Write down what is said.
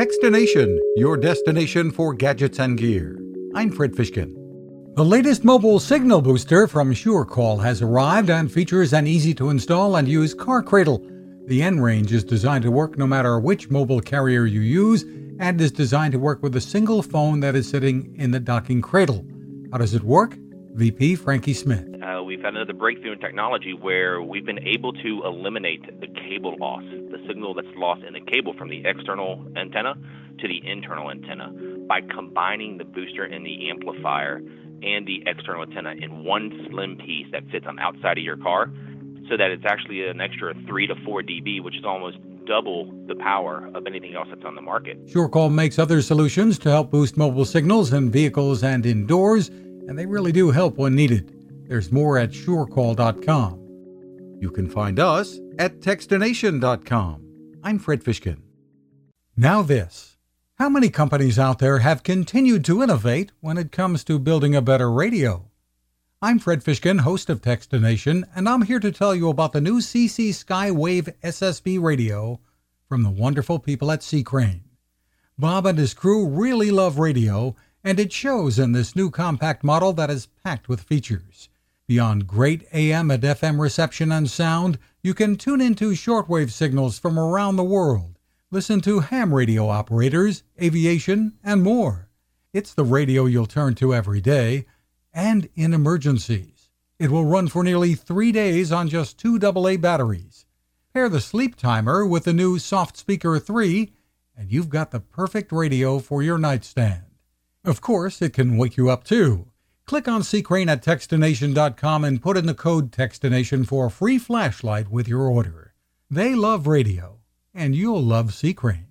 Techstination, your destination for gadgets and gear. I'm Fred Fishkin. The latest mobile signal booster from SureCall has arrived and features an easy to install and use car cradle. The N range is designed to work no matter which mobile carrier you use and is designed to work with a single phone that is sitting in the docking cradle. How does it work? VP Frankie Smith. Uh, we've had another breakthrough in technology where we've been able to eliminate the cable loss, the signal that's lost in the cable from the external antenna to the internal antenna, by combining the booster and the amplifier and the external antenna in one slim piece that fits on the outside of your car, so that it's actually an extra 3 to 4 dB, which is almost double the power of anything else that's on the market. SureCall makes other solutions to help boost mobile signals in vehicles and indoors and they really do help when needed. There's more at surecall.com. You can find us at techstination.com. I'm Fred Fishkin. Now, this. How many companies out there have continued to innovate when it comes to building a better radio? I'm Fred Fishkin, host of Techstination, and I'm here to tell you about the new CC Skywave SSB radio from the wonderful people at C. Crane. Bob and his crew really love radio and it shows in this new compact model that is packed with features. Beyond great AM and FM reception and sound, you can tune into shortwave signals from around the world, listen to ham radio operators, aviation, and more. It's the radio you'll turn to every day and in emergencies. It will run for nearly three days on just two AA batteries. Pair the sleep timer with the new Soft Speaker 3, and you've got the perfect radio for your nightstand. Of course, it can wake you up too. Click on Crane at Techstination.com and put in the code Techstination for a free flashlight with your order. They love radio, and you'll love Crane.